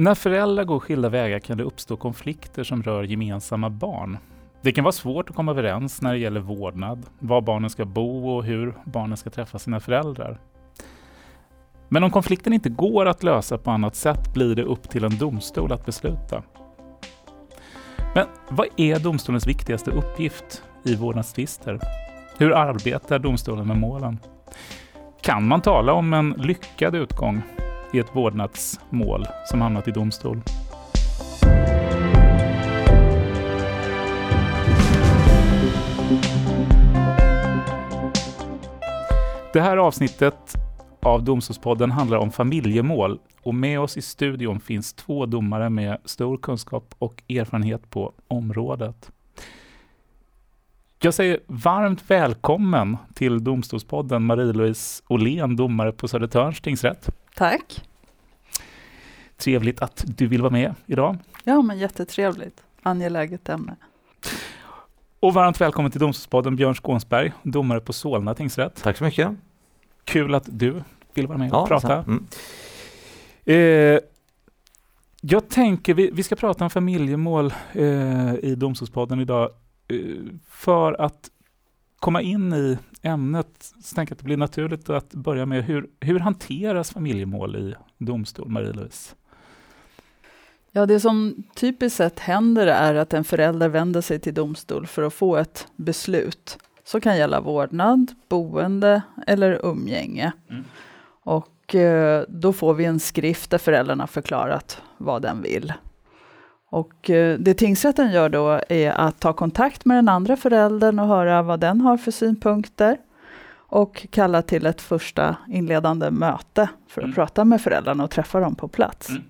När föräldrar går skilda vägar kan det uppstå konflikter som rör gemensamma barn. Det kan vara svårt att komma överens när det gäller vårdnad, var barnen ska bo och hur barnen ska träffa sina föräldrar. Men om konflikten inte går att lösa på annat sätt blir det upp till en domstol att besluta. Men vad är domstolens viktigaste uppgift i vårdnadstvister? Hur arbetar domstolen med målen? Kan man tala om en lyckad utgång i ett vårdnadsmål som hamnat i domstol? Det här avsnittet av Domstolspodden handlar om familjemål och med oss i studion finns två domare med stor kunskap och erfarenhet på området. Jag säger varmt välkommen till Domstolspodden Marie-Louise Åhlén, domare på Södertörns tingsrätt. Tack. Trevligt att du vill vara med idag. Ja, men jättetrevligt. Angeläget ämne. Och varmt välkommen till Domstolspodden Björn Skånsberg, domare på Solna tingsrätt. Tack så mycket. Kul att du vill vara med och Ja, prata. Mm. Eh, jag tänker, vi, vi ska prata om familjemål eh, i Domstolspodden idag. Eh, för att komma in i ämnet så tänker jag att det blir naturligt att börja med hur, hur hanteras familjemål i domstol, Marie-Louise? Ja, det som typiskt sett händer är att en förälder vänder sig till domstol för att få ett beslut som kan gälla vårdnad, boende eller umgänge. Mm. Och eh, då får vi en skrift där föräldrarna förklarat vad den vill. Och eh, det tingsrätten gör då är att ta kontakt med den andra föräldern och höra vad den har för synpunkter. Och kalla till ett första inledande möte för att Mm. prata med föräldrarna och träffa dem på plats. Mm.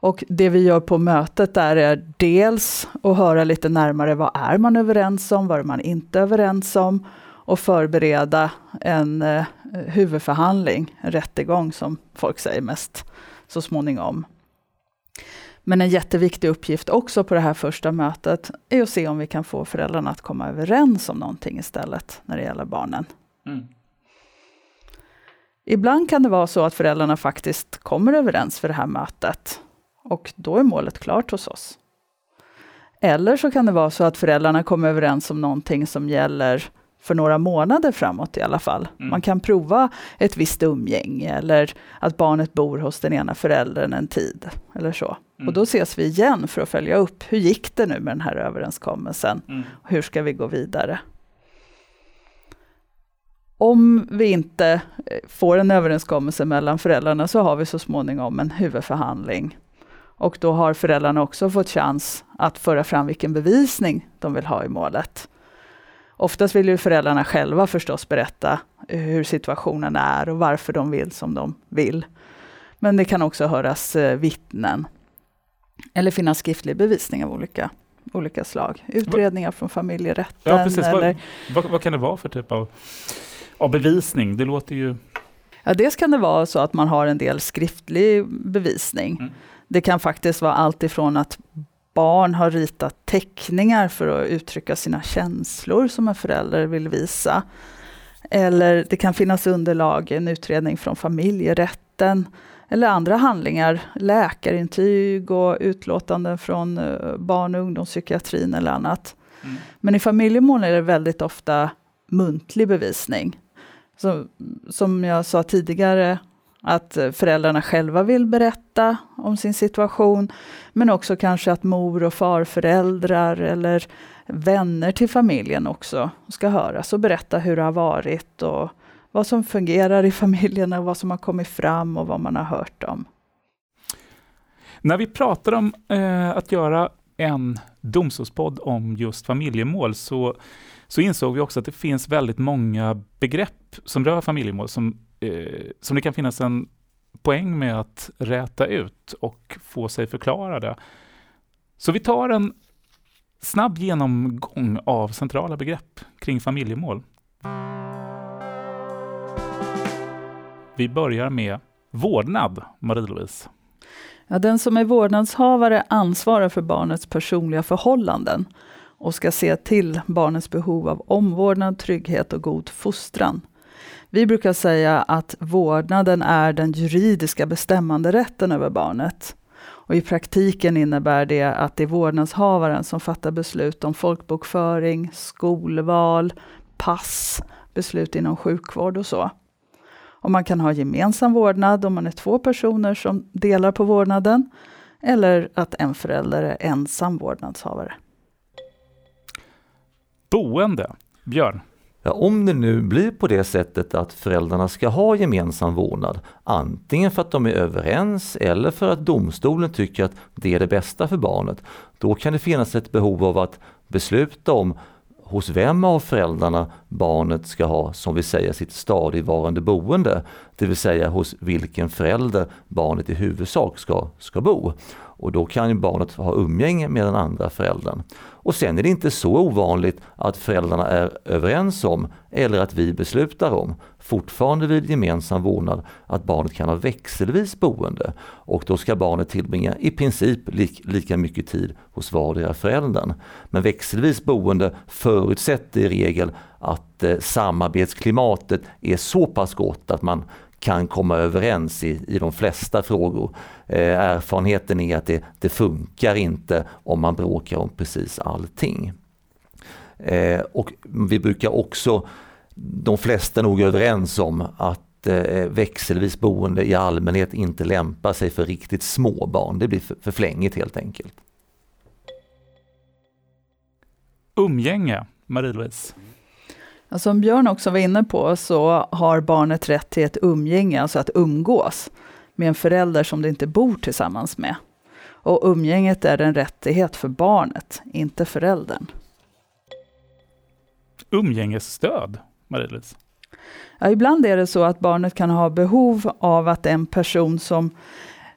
Och det vi gör på mötet där är dels att höra lite närmare vad är man överens om, vad är man inte överens om och förbereda en eh, huvudförhandling, en rättegång som folk säger mest så småningom. Men en jätteviktig uppgift också på det här första mötet är att se om vi kan få föräldrarna att komma överens om någonting istället när det gäller barnen. Mm. Ibland kan det vara så att föräldrarna faktiskt kommer överens för det här mötet och då är målet klart hos oss. Eller så kan det vara så att föräldrarna kommer överens om någonting som gäller för några månader framåt i alla fall. Mm. Man kan prova ett visst umgänge eller att barnet bor hos den ena föräldern en tid eller så. Mm. Och då ses vi igen för att följa upp. Hur gick det nu med den här överenskommelsen? Mm. Hur ska vi gå vidare? Om vi inte eh, får en överenskommelse mellan föräldrarna så har vi så småningom en huvudförhandling. Och då har föräldrarna också fått chans att föra fram vilken bevisning de vill ha i målet. Oftast vill ju föräldrarna själva förstås berätta hur situationen är och varför de vill som de vill. Men det kan också höras eh, vittnen. Eller finnas skriftlig bevisning av olika, olika slag. Utredningar från familjerätten. Ja, precis. Eller, Vad, vad, vad kan det vara för typ av, av bevisning? Det låter ju... Ja, dels kan det vara så att man har en del skriftlig bevisning. Mm. Det kan faktiskt vara allt ifrån att barn har ritat teckningar för att uttrycka sina känslor som en förälder vill visa. Eller det kan finnas underlag i en utredning från familjerätten eller andra handlingar, läkarintyg och utlåtanden från eh, barn och ungdomspsykiatrin eller annat. Mm. Men i familjemål är det väldigt ofta muntlig bevisning. Så, som jag sa tidigare, att föräldrarna själva vill berätta om sin situation, men också kanske att mor och farföräldrar eller vänner till familjen också ska höras och berätta hur det har varit och vad som fungerar i familjen och vad som har kommit fram och vad man har hört om. När vi pratar om eh, att göra en domstolspodd om just familjemål så, så insåg vi också att det finns väldigt många begrepp som rör familjemål som, eh, som det kan finnas en poäng med att räta ut och få sig förklarade. Så vi tar en snabb genomgång av centrala begrepp kring familjemål. Vi börjar med vårdnad, Marie-Louise. Ja, den som är vårdnadshavare ansvarar för barnets personliga förhållanden och ska se till barnets behov av omvårdnad, trygghet och god fostran. Vi brukar säga att vårdnaden är den juridiska bestämmanderätten över barnet. Och I praktiken innebär det att det är vårdnadshavaren som fattar beslut om folkbokföring, skolval, pass, beslut inom sjukvård och så. Och man kan ha gemensam vårdnad om man är två personer som delar på vårdnaden. Eller att en förälder är ensam vårdnadshavare. Boende. Björn? Ja, om det nu blir på det sättet att föräldrarna ska ha gemensam vårdnad, antingen för att de är överens eller för att domstolen tycker att det är det bästa för barnet, då kan det finnas ett behov av att besluta om hos vem av föräldrarna barnet ska ha, som vi säger, sitt stadigvarande boende. Det vill säga hos vilken förälder barnet i huvudsak ska, ska bo. Och då kan ju barnet ha umgänge med den andra föräldern. Och sen är det inte så ovanligt att föräldrarna är överens om, eller att vi beslutar om, fortfarande vid gemensam vårdnad, att barnet kan ha växelvis boende. Och då ska barnet tillbringa i princip lika mycket tid hos vardera föräldern. Men växelvis boende förutsätter i regel att eh, samarbetsklimatet är så pass gott att man kan komma överens i, i de flesta frågor. Eh, erfarenheten är att det, det funkar inte om man bråkar om precis allting. Eh, och vi brukar också, de flesta nog överens om att eh, växelvis boende i allmänhet inte lämpar sig för riktigt små barn. Det blir för, för flängigt helt enkelt. Umgänge, Marie-Louise? Som Björn också var inne på så har barnet rätt till ett umgänge, alltså att umgås med en förälder som det inte bor tillsammans med. Och umgänget är en rättighet för barnet, inte föräldern. Umgängesstöd, Marie-Louise? Ja, ibland är det så att barnet kan ha behov av att en person som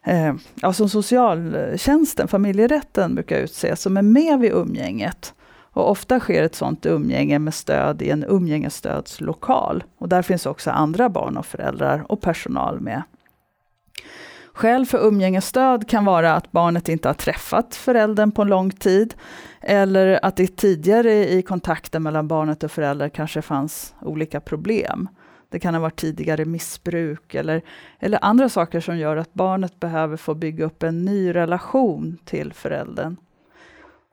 eh, ja, som socialtjänsten, familjerätten brukar utse, som är med vid umgänget, och ofta sker ett sådant umgänge med stöd i en umgängesstödslokal. Och där finns också andra barn och föräldrar och personal med. Skäl för umgängesstöd kan vara att barnet inte har träffat föräldern på lång tid, eller att det tidigare i kontakten mellan barnet och föräldrar kanske fanns olika problem. Det kan ha varit tidigare missbruk eller, eller andra saker som gör att barnet behöver få bygga upp en ny relation till föräldern.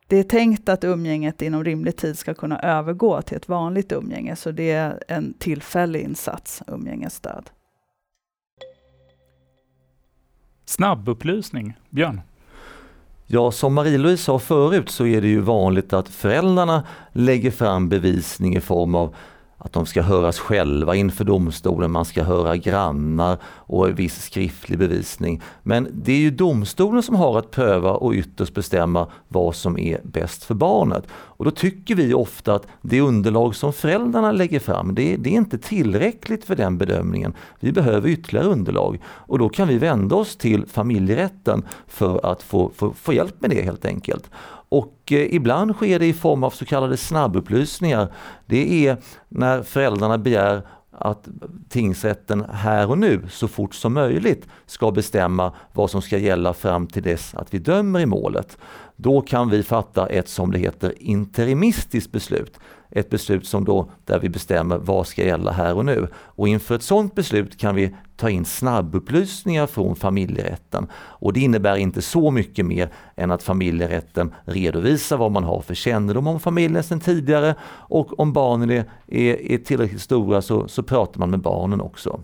Det är tänkt att umgänget inom rimlig tid ska kunna övergå till ett vanligt umgänge, så det är en tillfällig insats, umgängesstöd. Snabbupplysning, Björn? Ja, som Marie-Louise sa förut så är det ju vanligt att föräldrarna lägger fram bevisning i form av att de ska höras själva inför domstolen, man ska höra grannar och viss skriftlig bevisning. Men det är ju domstolen som har att pröva och ytterst bestämma vad som är bäst för barnet. Och då tycker vi ofta att det underlag som föräldrarna lägger fram, det, det är inte tillräckligt för den bedömningen. Vi behöver ytterligare underlag och då kan vi vända oss till familjerätten för att få, få, få hjälp med det helt enkelt. Och eh, ibland sker det i form av så kallade snabbupplysningar. Det är när föräldrarna begär att tingsrätten här och nu så fort som möjligt ska bestämma vad som ska gälla fram till dess att vi dömer i målet. Då kan vi fatta ett som det heter interimistiskt beslut ett beslut som då, där vi bestämmer vad ska gälla här och nu. Och inför ett sådant beslut kan vi ta in snabbupplysningar från familjerätten. Och det innebär inte så mycket mer än att familjerätten redovisar vad man har för kännedom om familjen sedan tidigare och om barnen är, är, är tillräckligt stora så, så pratar man med barnen också.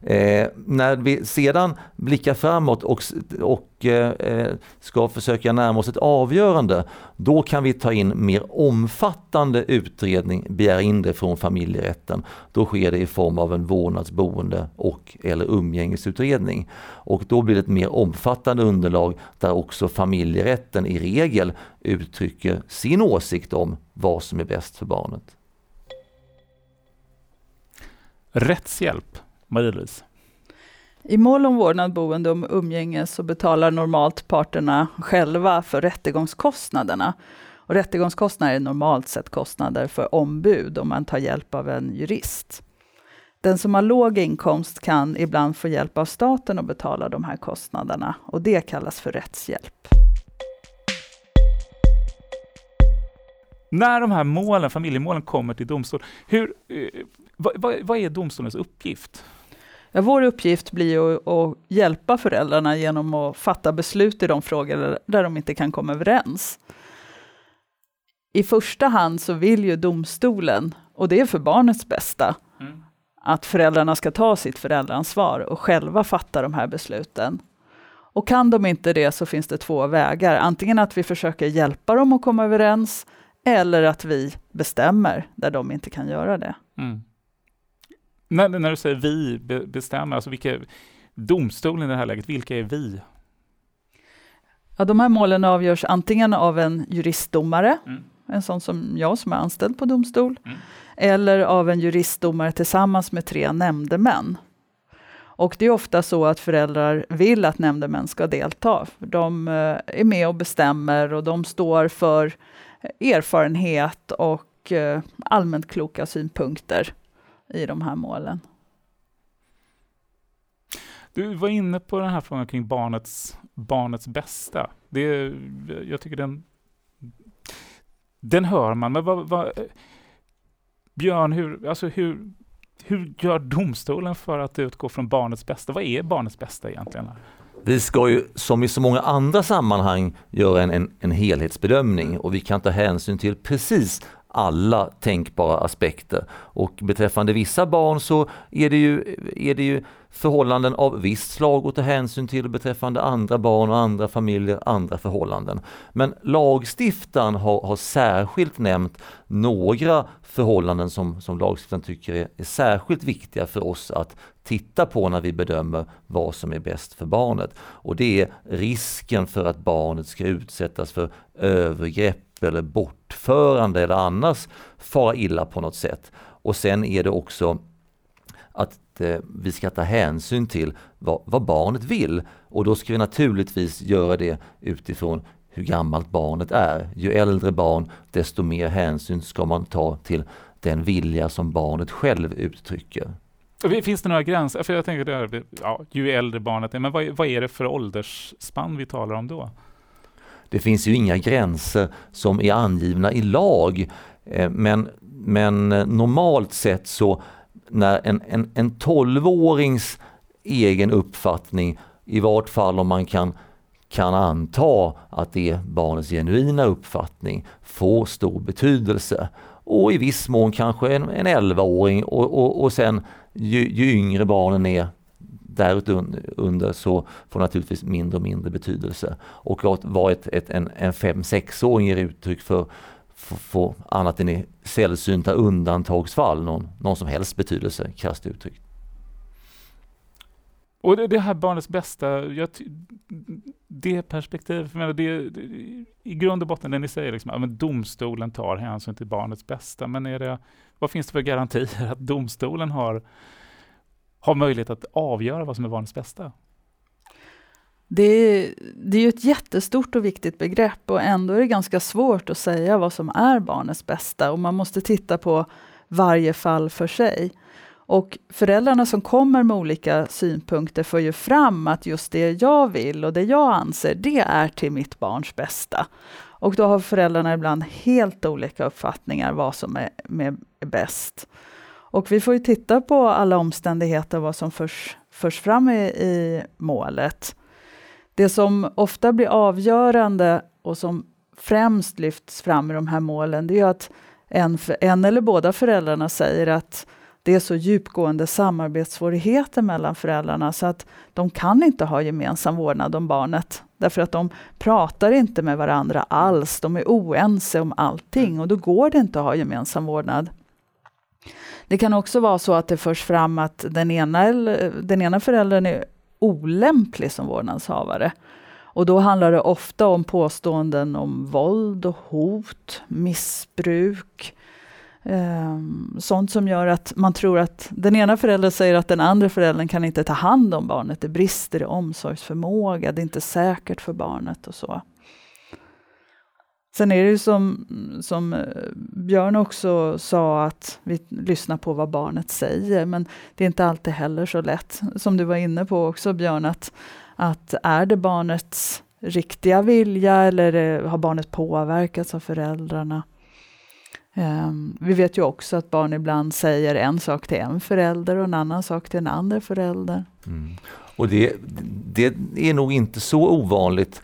Eh, när vi sedan blickar framåt och, och eh, ska försöka närma oss ett avgörande, då kan vi ta in mer omfattande utredning, begära in det från familjerätten. Då sker det i form av en vårdnadsboende och eller umgängesutredning. Och då blir det ett mer omfattande underlag där också familjerätten i regel uttrycker sin åsikt om vad som är bäst för barnet. Rättshjälp Marie-Louise? I mål om vårdnad, boende och umgänge så betalar normalt parterna själva för rättegångskostnaderna. Och rättegångskostnader är normalt sett kostnader för ombud om man tar hjälp av en jurist. Den som har låg inkomst kan ibland få hjälp av staten att betala de här kostnaderna och det kallas för rättshjälp. När de här målen, familjemålen kommer till domstol, hur, eh, Vad, vad, vad är domstolens uppgift? Ja, vår uppgift blir att, att hjälpa föräldrarna genom att fatta beslut i de frågor där de inte kan komma överens. I första hand så vill ju domstolen, och det är för barnets bästa, mm. att föräldrarna ska ta sitt föräldraansvar och själva fatta de här besluten. Och kan de inte det så finns det två vägar. Antingen att vi försöker hjälpa dem att komma överens eller att vi bestämmer där de inte kan göra det. Mm. När, när du säger vi bestämmer, alltså vilka, domstolen i det här läget, vilka är vi? Ja, de här målen avgörs antingen av en juristdomare, mm. en sån som jag som är anställd på domstol, mm. eller av en juristdomare tillsammans med tre nämndemän. Och det är ofta så att föräldrar vill att nämndemän ska delta. De eh, är med och bestämmer och de står för erfarenhet och eh, allmänt kloka synpunkter i de här målen. Du var inne på den här frågan kring barnets, barnets bästa. Det, jag tycker den, den hör man, men vad, vad, Björn, hur, alltså hur, hur gör domstolen för att utgå från barnets bästa? Vad är barnets bästa egentligen? Vi ska ju som i så många andra sammanhang göra en, en, en helhetsbedömning och vi kan ta hänsyn till precis alla tänkbara aspekter. Och beträffande vissa barn så är det ju, är det ju förhållanden av visst slag att ta hänsyn till beträffande andra barn och andra familjer, andra förhållanden. Men lagstiftaren har, har särskilt nämnt några förhållanden som, som lagstiftaren tycker är, är särskilt viktiga för oss att titta på när vi bedömer vad som är bäst för barnet. Och det är risken för att barnet ska utsättas för övergrepp eller bortförande eller annars fara illa på något sätt. Och sen är det också att eh, vi ska ta hänsyn till vad, vad, barnet vill och då ska vi naturligtvis göra det utifrån hur gammalt barnet är. Ju äldre barn desto mer hänsyn ska man ta till den vilja som barnet själv uttrycker. Finns det några gränser? För jag tänker där, ja, ju äldre barnet är, men vad, vad är det för åldersspann vi talar om då? Det finns ju inga gränser som är angivna i lag. Eh, men, men eh, normalt sett så när en, en, en 12-årings egen uppfattning, i vart fall om man kan, kan anta att det är barnets genuina uppfattning, får stor betydelse. Och i viss mån kanske en, en 11-åring och, och, och sen ju, ju yngre barnen är därunder så får naturligtvis mindre och mindre betydelse. Och vad ett, ett, en, en fem 6 åring ger uttryck för får annat än i sällsynta undantagsfall någon, någon som helst betydelse, krasst uttryckt. Och det, det här barnets bästa, jag, det perspektivet, det, det, i grund och botten det ni säger, liksom, att domstolen tar hänsyn till barnets bästa, men är det, vad finns det för garantier att domstolen har, har möjlighet att avgöra vad som är barnets bästa? Det är, det är ju ett jättestort och viktigt begrepp och ändå är det ganska svårt att säga vad som är barnets bästa och man måste titta på varje fall för sig. Och föräldrarna som kommer med olika synpunkter för ju fram att just det jag vill och det jag anser, det är till mitt barns bästa. Och då har föräldrarna ibland helt olika uppfattningar vad som är, är bäst. Och vi får ju titta på alla omständigheter, vad som förs, förs fram i, i målet. Det som ofta blir avgörande och som främst lyfts fram i de här målen, det är att en, en eller båda föräldrarna säger att det är så djupgående samarbetssvårigheter mellan föräldrarna så att de kan inte ha gemensam vårdnad om barnet. Därför att de pratar inte med varandra alls, de är oense om allting och då går det inte att ha gemensam vårdnad. Det kan också vara så att det förs fram att den ena, den ena föräldern är olämplig som vårdnadshavare. Och då handlar det ofta om påståenden om våld och hot, missbruk. Eh, sånt som gör att man tror att den ena föräldern säger att den andra föräldern kan inte ta hand om barnet. Det brister i omsorgsförmåga, det är inte säkert för barnet och så. Sen är det ju som, som eh, Björn också sa, att vi lyssnar på vad barnet säger, men det är inte alltid heller så lätt. Som du var inne på också Björn, att, att är det barnets riktiga vilja eller har barnet påverkats av föräldrarna? Um, vi vet ju också att barn ibland säger en sak till en förälder och en annan sak till en andra förälder. Mm. Och det, det är nog inte så ovanligt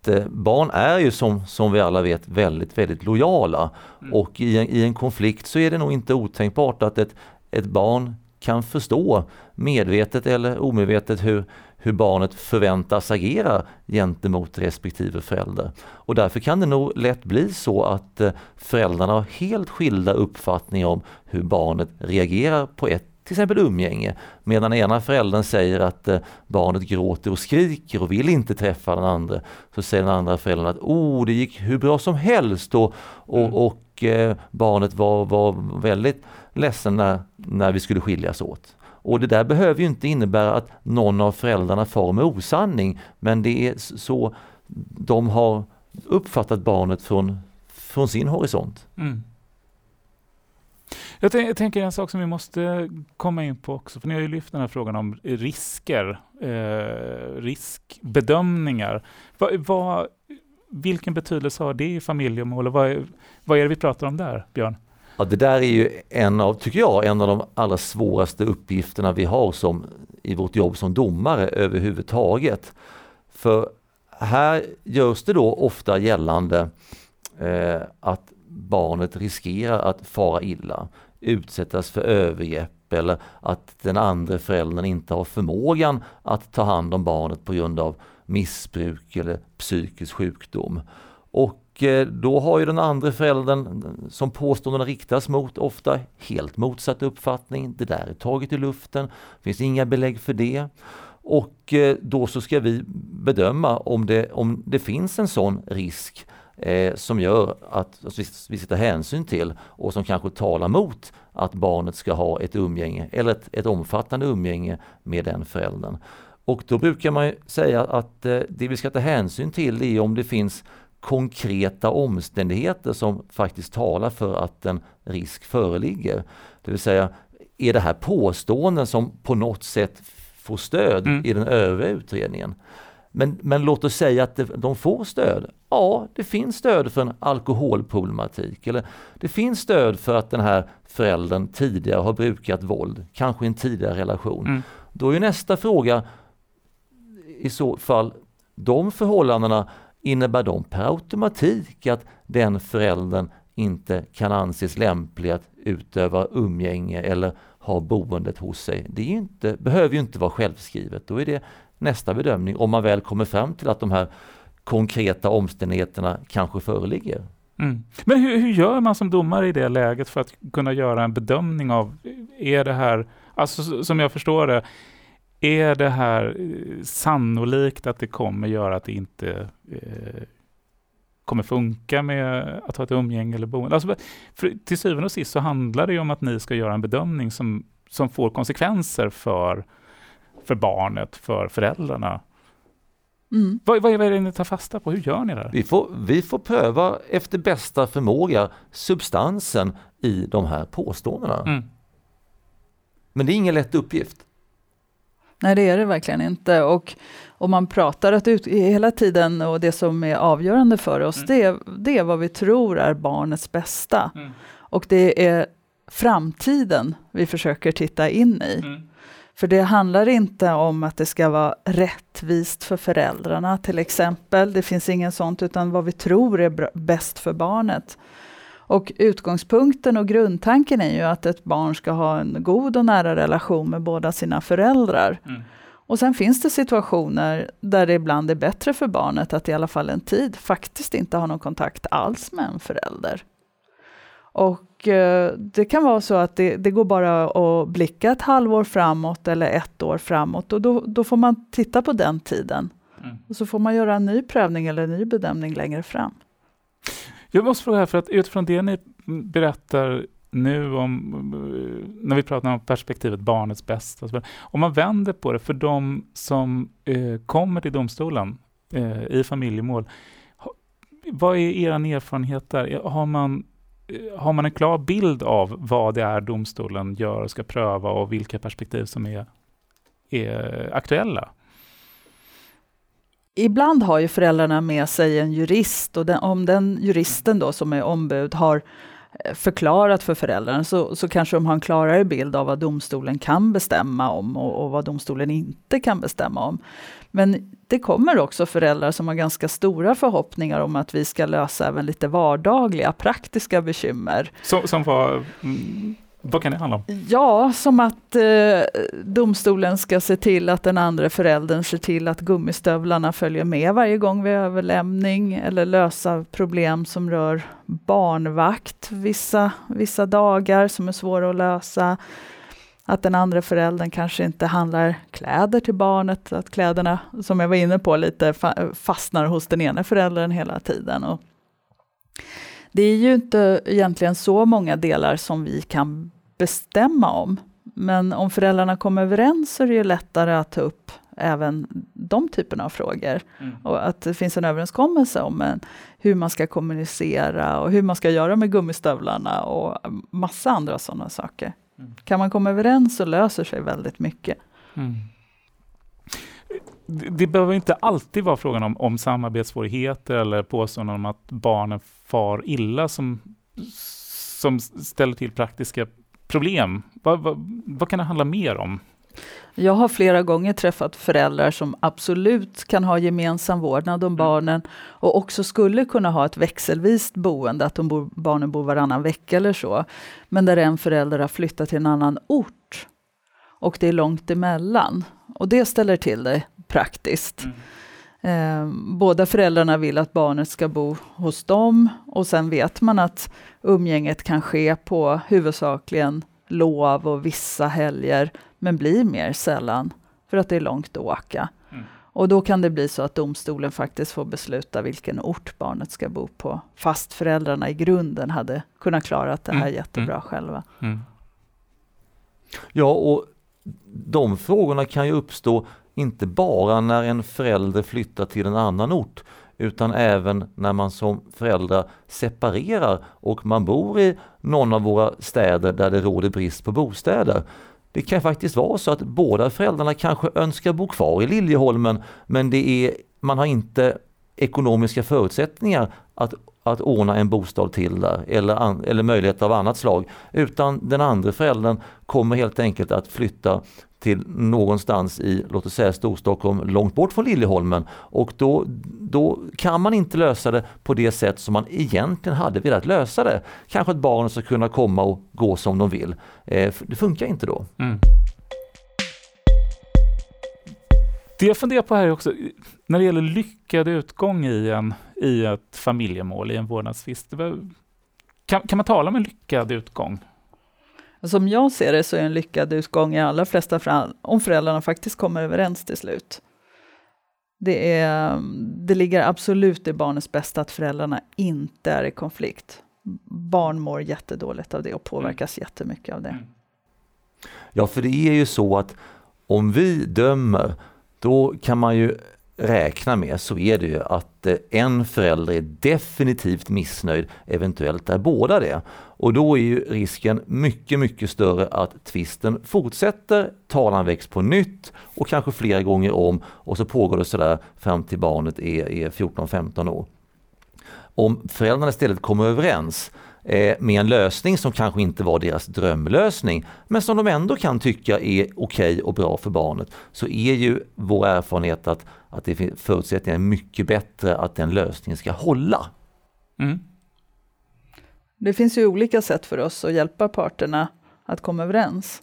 att barn är ju som, som vi alla vet väldigt, väldigt lojala. Mm. Och i en, i en konflikt så är det nog inte otänkbart att ett, ett barn kan förstå medvetet eller omedvetet hur, hur barnet förväntas agera gentemot respektive förälder. Och därför kan det nog lätt bli så att eh, föräldrarna har helt skilda uppfattningar om hur barnet reagerar på ett till exempel umgänge. Medan ena föräldern säger att eh, barnet gråter och skriker och vill inte träffa den andra. Så säger den andra föräldern att oh, det gick hur bra som helst och, och, mm. och eh, barnet var, var väldigt ledsen när, när vi skulle skiljas åt. Och det där behöver ju inte innebära att någon av föräldrarna far med osanning men det är så de har uppfattat barnet från, från sin horisont. Mm. Jag, jag, tänker en sak som vi måste komma in på också, för ni har ju lyft den här frågan om risker, eh, riskbedömningar. Va, va, vilken betydelse har det i familjemål och vad, vad är det vi pratar om där, Björn? Ja, det där är ju en av, tycker jag, en av de allra svåraste uppgifterna vi har som, i vårt jobb som domare överhuvudtaget. För här görs det då ofta gällande eh, att barnet riskerar att fara illa, utsättas för övergrepp eller att den andra föräldern inte har förmågan att ta hand om barnet på grund av missbruk eller psykisk sjukdom. Och eh, då har ju den andra föräldern som påståendena riktas mot ofta helt motsatt uppfattning. Det där är taget i luften, det finns inga belägg för det. Och eh, då så ska vi bedöma om det, om det finns en sån risk eh, som gör att alltså, vi, ska ta hänsyn till och som kanske talar mot att barnet ska ha ett umgänge eller ett, ett omfattande umgänge med den föräldern. Och då brukar man säga att eh, det vi ska ta hänsyn till är om det finns konkreta omständigheter som faktiskt talar för att en risk föreligger. Det vill säga, är det här påståenden som på något sätt får stöd mm. i den övriga utredningen? Men, men låt oss säga att de får stöd. Ja, det finns stöd för en alkoholproblematik eller det finns stöd för att den här föräldern tidigare har brukat våld, kanske i en tidigare relation. Mm. Då är nästa fråga i så fall, de förhållandena innebär de per automatik att den föräldern inte kan anses lämplig att utöva umgänge eller ha boendet hos sig. Det inte, behöver ju inte vara självskrivet. Då är det nästa bedömning om man väl kommer fram till att de här konkreta omständigheterna kanske föreligger. Mm. Men hur, hur, gör man som domare i det läget för att kunna göra en bedömning av, är det här, alltså som jag förstår det, är det här eh, sannolikt att det kommer göra att det inte eh, kommer funka med att ha ett umgänge eller boende? Alltså, till syvende och sist så handlar det om att ni ska göra en bedömning som, som får konsekvenser för, för barnet, för föräldrarna. Mm. Vad, vad, är det ni tar fasta på? Hur gör ni det? Vi får, vi får pröva efter bästa förmåga substansen i de här påståendena. Mm. Men det är ingen lätt uppgift. Nej, det är det verkligen inte. Och om man pratar att ut, hela tiden och det som är avgörande för oss, mm. det, det är vad vi tror är barnets bästa. Mm. Och det är framtiden vi försöker titta in i. För det handlar inte om att det ska vara rättvist för föräldrarna till exempel. Det finns ingen sånt, utan vad vi tror är bäst för barnet. Och utgångspunkten och grundtanken är ju att ett barn ska ha en god och nära relation med båda sina föräldrar. Mm. Och sen finns det situationer där det ibland är bättre för barnet att i alla fall en tid faktiskt inte ha någon kontakt alls med en förälder. Och eh, det kan vara så att det, det, går bara att blicka ett halvår framåt eller ett år framåt och då, då får man titta på den tiden. Mm. Och så får man göra en ny prövning eller en ny bedömning längre fram. Jag måste fråga här, för att utifrån det ni berättar nu om, när vi pratar om perspektivet barnets bästa, om man vänder på det för de som eh, kommer till domstolen eh, i familjemål, vad är er erfarenhet där? Har man, Eh, har man en klar bild av vad det är domstolen gör och ska pröva och vilka perspektiv som är, är aktuella? ibland har ju föräldrarna med sig en jurist och den, om den juristen då som är ombud har eh, förklarat för föräldrarna så, så kanske de har en klarare bild av vad domstolen kan bestämma om och, och vad domstolen inte kan bestämma om. Men det kommer också föräldrar som har ganska stora förhoppningar om att vi ska lösa även lite vardagliga, praktiska bekymmer. Som, som var, mm, vad kan det handla om? Ja, som att eh, domstolen ska se till att den andra föräldern ser till att gummistövlarna följer med varje gång vid överlämning eller lösa problem som rör barnvakt vissa, vissa dagar som är svåra att lösa att den andra föräldern kanske inte handlar kläder till barnet, att kläderna, som jag var inne på, lite fastnar hos den ena föräldern hela tiden. Och det är ju inte egentligen så många delar som vi kan bestämma om. Men om föräldrarna kommer överens så är det ju lättare att ta upp även de typerna av frågor. Mm. Och att det finns en överenskommelse om en, hur man ska kommunicera och hur man ska göra med gummistövlarna och massa andra sådana saker. Mm. Kan man komma överens så löser sig väldigt mycket. Mm. Det, det behöver inte alltid vara frågan om, om samarbetssvårigheter eller påståenden om att barnen far illa som, som ställer till praktiska problem. Vad, vad, vad kan det handla mer om? Jag har flera gånger träffat föräldrar som absolut kan ha gemensam vårdnad om mm. barnen och också skulle kunna ha ett växelvist boende, att de bor, barnen bor varannan vecka eller så. Men där en förälder har flyttat till en annan ort och det är långt emellan. Och det ställer till det praktiskt. Mm. Eh, båda föräldrarna vill att barnet ska bo hos dem och sen vet man att umgänget kan ske på huvudsakligen lov och vissa helger men blir mer sällan för att det är långt att åka. Mm. Och då kan det bli så att domstolen faktiskt får besluta vilken ort barnet ska bo på, fast föräldrarna i grunden hade kunnat klara det här mm. jättebra mm. själva. Mm. Ja, och de frågorna kan ju uppstå inte bara när en förälder flyttar till en annan ort utan även när man som föräldrar separerar och man bor i någon av våra städer där det råder brist på bostäder. Det kan faktiskt vara så att båda föräldrarna kanske önskar bo kvar i Liljeholmen men det är, man har inte ekonomiska förutsättningar att, att ordna en bostad till där eller, an, eller möjligheter av annat slag. Utan den andra föräldern kommer helt enkelt att flytta till någonstans i, låt oss säga Storstockholm, långt bort från Liljeholmen. Och då, då kan man inte lösa det på det sätt som man egentligen hade velat lösa det. Kanske att barnen ska kunna komma och gå som de vill. Eh, det funkar inte då. Mm. Det jag funderar på här är också, när det gäller lyckad utgång i, en, i ett familjemål, i en vårdnadstvist. Kan, kan man tala om en lyckad utgång? Som jag ser det så är en lyckad utgång i allra flesta fall om föräldrarna faktiskt kommer överens till slut. Det, är, det ligger absolut i barnets bästa att föräldrarna inte är i konflikt. Barn mår jättedåligt av det och påverkas mm. jättemycket av det. Ja, för det är ju så att om vi dömer, då kan man ju räkna med så är det ju att eh, en förälder är definitivt missnöjd, eventuellt är båda det. Och då är ju risken mycket, mycket större att tvisten fortsätter, talan väcks på nytt och kanske flera gånger om och så pågår det sådär fram till barnet är, är 14-15 år. Om föräldrarna istället kommer överens med en lösning som kanske inte var deras drömlösning men som de ändå kan tycka är okej okay och bra för barnet så är ju vår erfarenhet att, att det finns förutsättningar mycket bättre att den lösningen ska hålla. Mm. Det finns ju olika sätt för oss att hjälpa parterna att komma överens.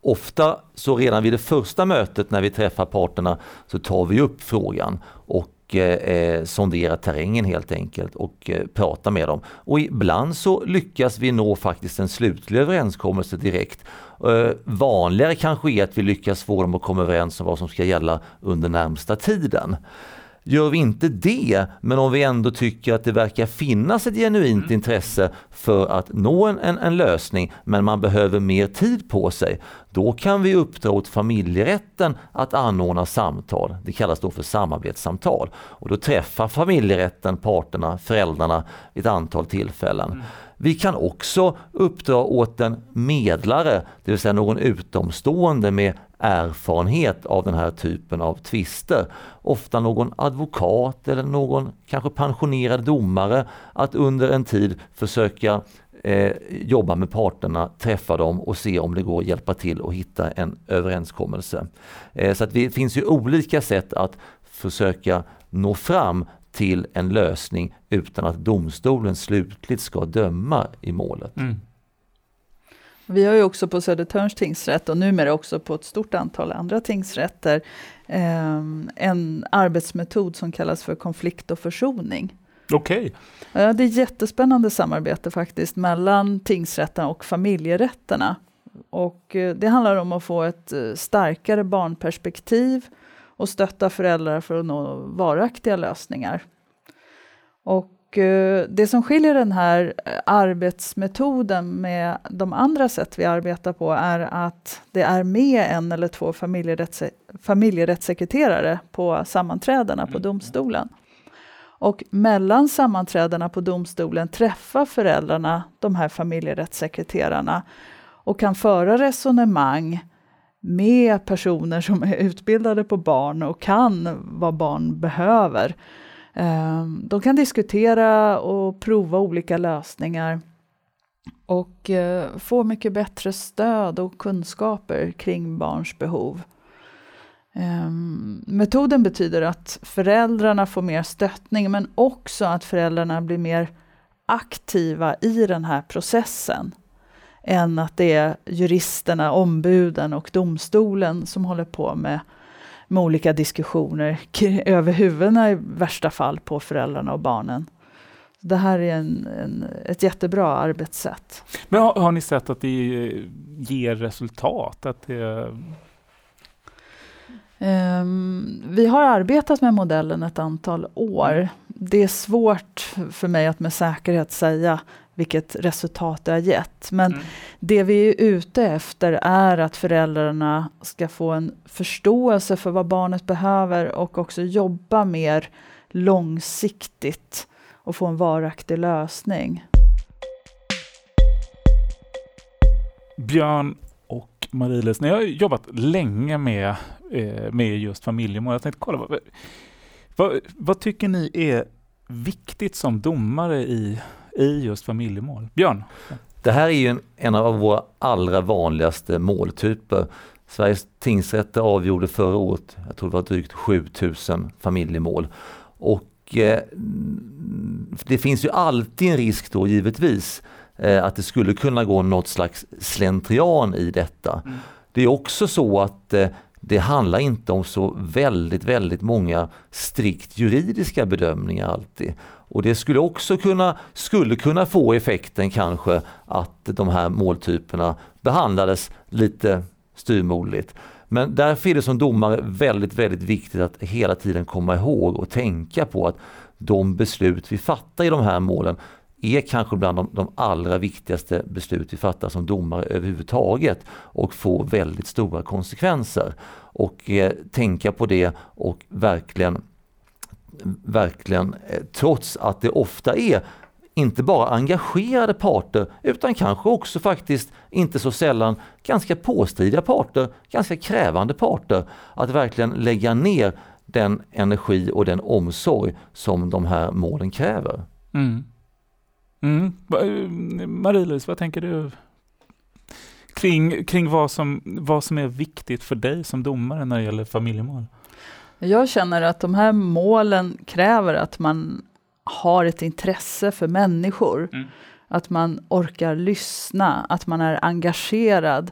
Ofta så redan vid det första mötet när vi träffar parterna så tar vi upp frågan och Eh, eh, sondera terrängen helt enkelt och eh, prata med dem. Och ibland så lyckas vi nå faktiskt en slutlig överenskommelse direkt. Eh, vanligare kanske är att vi lyckas få dem att komma överens om vad som ska gälla under närmsta tiden. Gör vi inte det, men om vi ändå tycker att det verkar finnas ett genuint mm. intresse för att nå en, en, en, lösning, men man behöver mer tid på sig, då kan vi uppdra åt familjerätten att anordna samtal. Det kallas då för samarbetssamtal. Och då träffar familjerätten parterna, föräldrarna, vid ett antal tillfällen. Mm. Vi kan också uppdra åt en medlare, det vill säga någon utomstående med erfarenhet av den här typen av tvister. Ofta någon advokat eller någon kanske pensionerad domare att under en tid försöka eh, jobba med parterna, träffa dem och se om det går att hjälpa till och hitta en överenskommelse. Eh, så att det finns ju olika sätt att försöka nå fram till en lösning utan att domstolen slutligt ska döma i målet. Mm. Vi har ju också på Södertörns tingsrätt och numera också på ett stort antal andra tingsrätter eh, en arbetsmetod som kallas för konflikt och försoning. Okej. Okay. Det är jättespännande samarbete faktiskt mellan tingsrätterna och familjerätterna. Och eh, det handlar om att få ett eh, starkare barnperspektiv och stötta föräldrar för att nå varaktiga lösningar. Och eh, det som skiljer den här arbetsmetoden med de andra sätt vi arbetar på är att det är med en eller två familjerätts familjerättssekreterare på sammanträdena på mm. domstolen. Och mellan sammanträdena på domstolen träffar föräldrarna de här familjerättssekreterarna och kan föra resonemang med personer som är utbildade på barn och kan vad barn behöver. Eh, de kan diskutera och prova olika lösningar och eh, få mycket bättre stöd och kunskaper kring barns behov. Eh, metoden betyder att föräldrarna får mer stöttning men också att föräldrarna blir mer aktiva i den här processen än att det är juristerna, ombuden och domstolen som håller på med, med olika diskussioner över huvudena i värsta fall på föräldrarna och barnen. Det här är en, en, ett jättebra arbetssätt. Men har, har, ni sett att det ger resultat? Att det Um, vi har arbetat med modellen ett antal år. Mm. Det är svårt för mig att med säkerhet säga vilket resultat det har gett. Men mm. det vi är ute efter är att föräldrarna ska få en förståelse för vad barnet behöver och också jobba mer långsiktigt och få en varaktig lösning. Björn och Marie-Lis, ni har jobbat länge med eh, med just familjemål. Jag tänkte kolla, vad, vad, vad, tycker ni är viktigt som domare i, i just familjemål? Björn? Det här är ju en, en av våra allra vanligaste måltyper. Sveriges tingsrätter avgjorde förra året, jag tror det var drygt 7000 familjemål. Och eh, det finns ju alltid en risk då givetvis eh, att det skulle kunna gå något slags slentrian i detta. Mm. Det är också så att eh, det handlar inte om så väldigt, väldigt många strikt juridiska bedömningar alltid. Och det skulle också kunna, skulle kunna få effekten kanske att de här måltyperna behandlades lite styrmodligt. Men därför är det som domare väldigt, väldigt viktigt att hela tiden komma ihåg och tänka på att de beslut vi fattar i de här målen är kanske bland de, de allra viktigaste beslut vi fattar som domare överhuvudtaget och får väldigt stora konsekvenser. Och eh, tänka på det och verkligen, verkligen eh, trots att det ofta är inte bara engagerade parter utan kanske också faktiskt inte så sällan ganska påstridiga parter, ganska krävande parter, att verkligen lägga ner den energi och den omsorg som de här målen kräver. Mm. Mm. Eh, Marie-Louise, vad tänker du kring, kring vad, som, vad som är viktigt för dig som domare när det gäller familjemål? Jag känner att de här målen kräver att man har ett intresse för människor. Mm. Att man orkar lyssna, att man är engagerad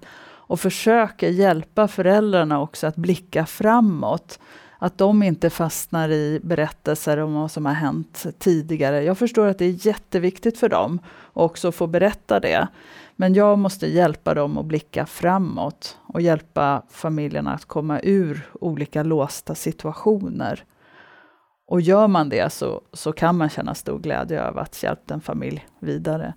och försöker hjälpa föräldrarna också att blicka framåt. Att de inte fastnar i berättelser om vad som har hänt tidigare. Jag förstår att det är jätteviktigt för dem att också få berätta det. Men jag måste hjälpa dem att blicka framåt och hjälpa familjerna att komma ur olika låsta situationer. Och gör man det så, så kan man känna stor glädje över att hjälpa en familj vidare.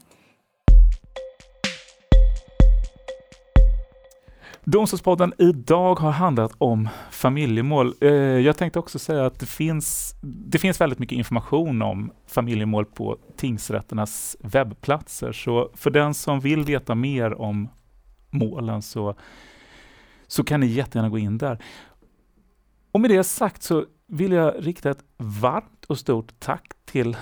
Domstolspodden idag har handlat om familjemål. Eh, jag tänkte också säga att det finns, det finns väldigt mycket information om familjemål på tingsrätternas webbplatser. Så för den som vill veta mer om målen så, så kan ni jättegärna gå in där. Och med det sagt så vill jag rikta ett varmt och stort tack till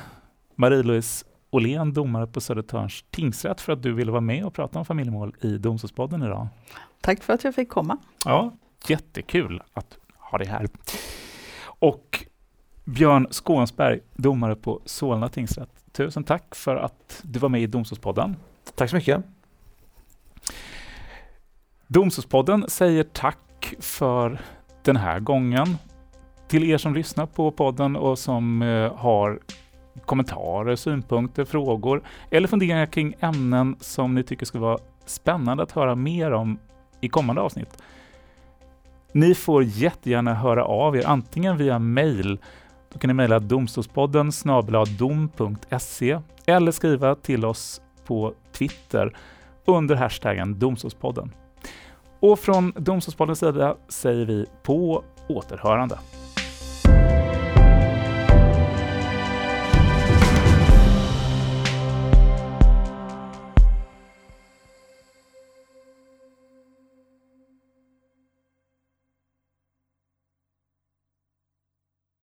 Marie-Louise Åhlén, domare på Södertörns tingsrätt, för att du ville vara med och prata om familjemål i Domstolspodden idag. Tack för att jag fick komma. Ja, jättekul att ha dig här. Och Björn Skånsberg, domare på Solna tingsrätt. Tusen tack för att du var med i Domstolspodden. Tack så mycket. Domstolspodden säger tack för den här gången. Till er som lyssnar på podden och som eh, har kommentarer, synpunkter, frågor eller funderingar kring ämnen som ni tycker skulle vara spännande att höra mer om i kommande avsnitt. Ni får jättegärna höra av er, antingen via mail, då kan ni mejla domstolspodden dom.se eller skriva till oss på Twitter under hashtaggen Domstolspodden. Och från Domstolspoddens sida säger vi på återhörande.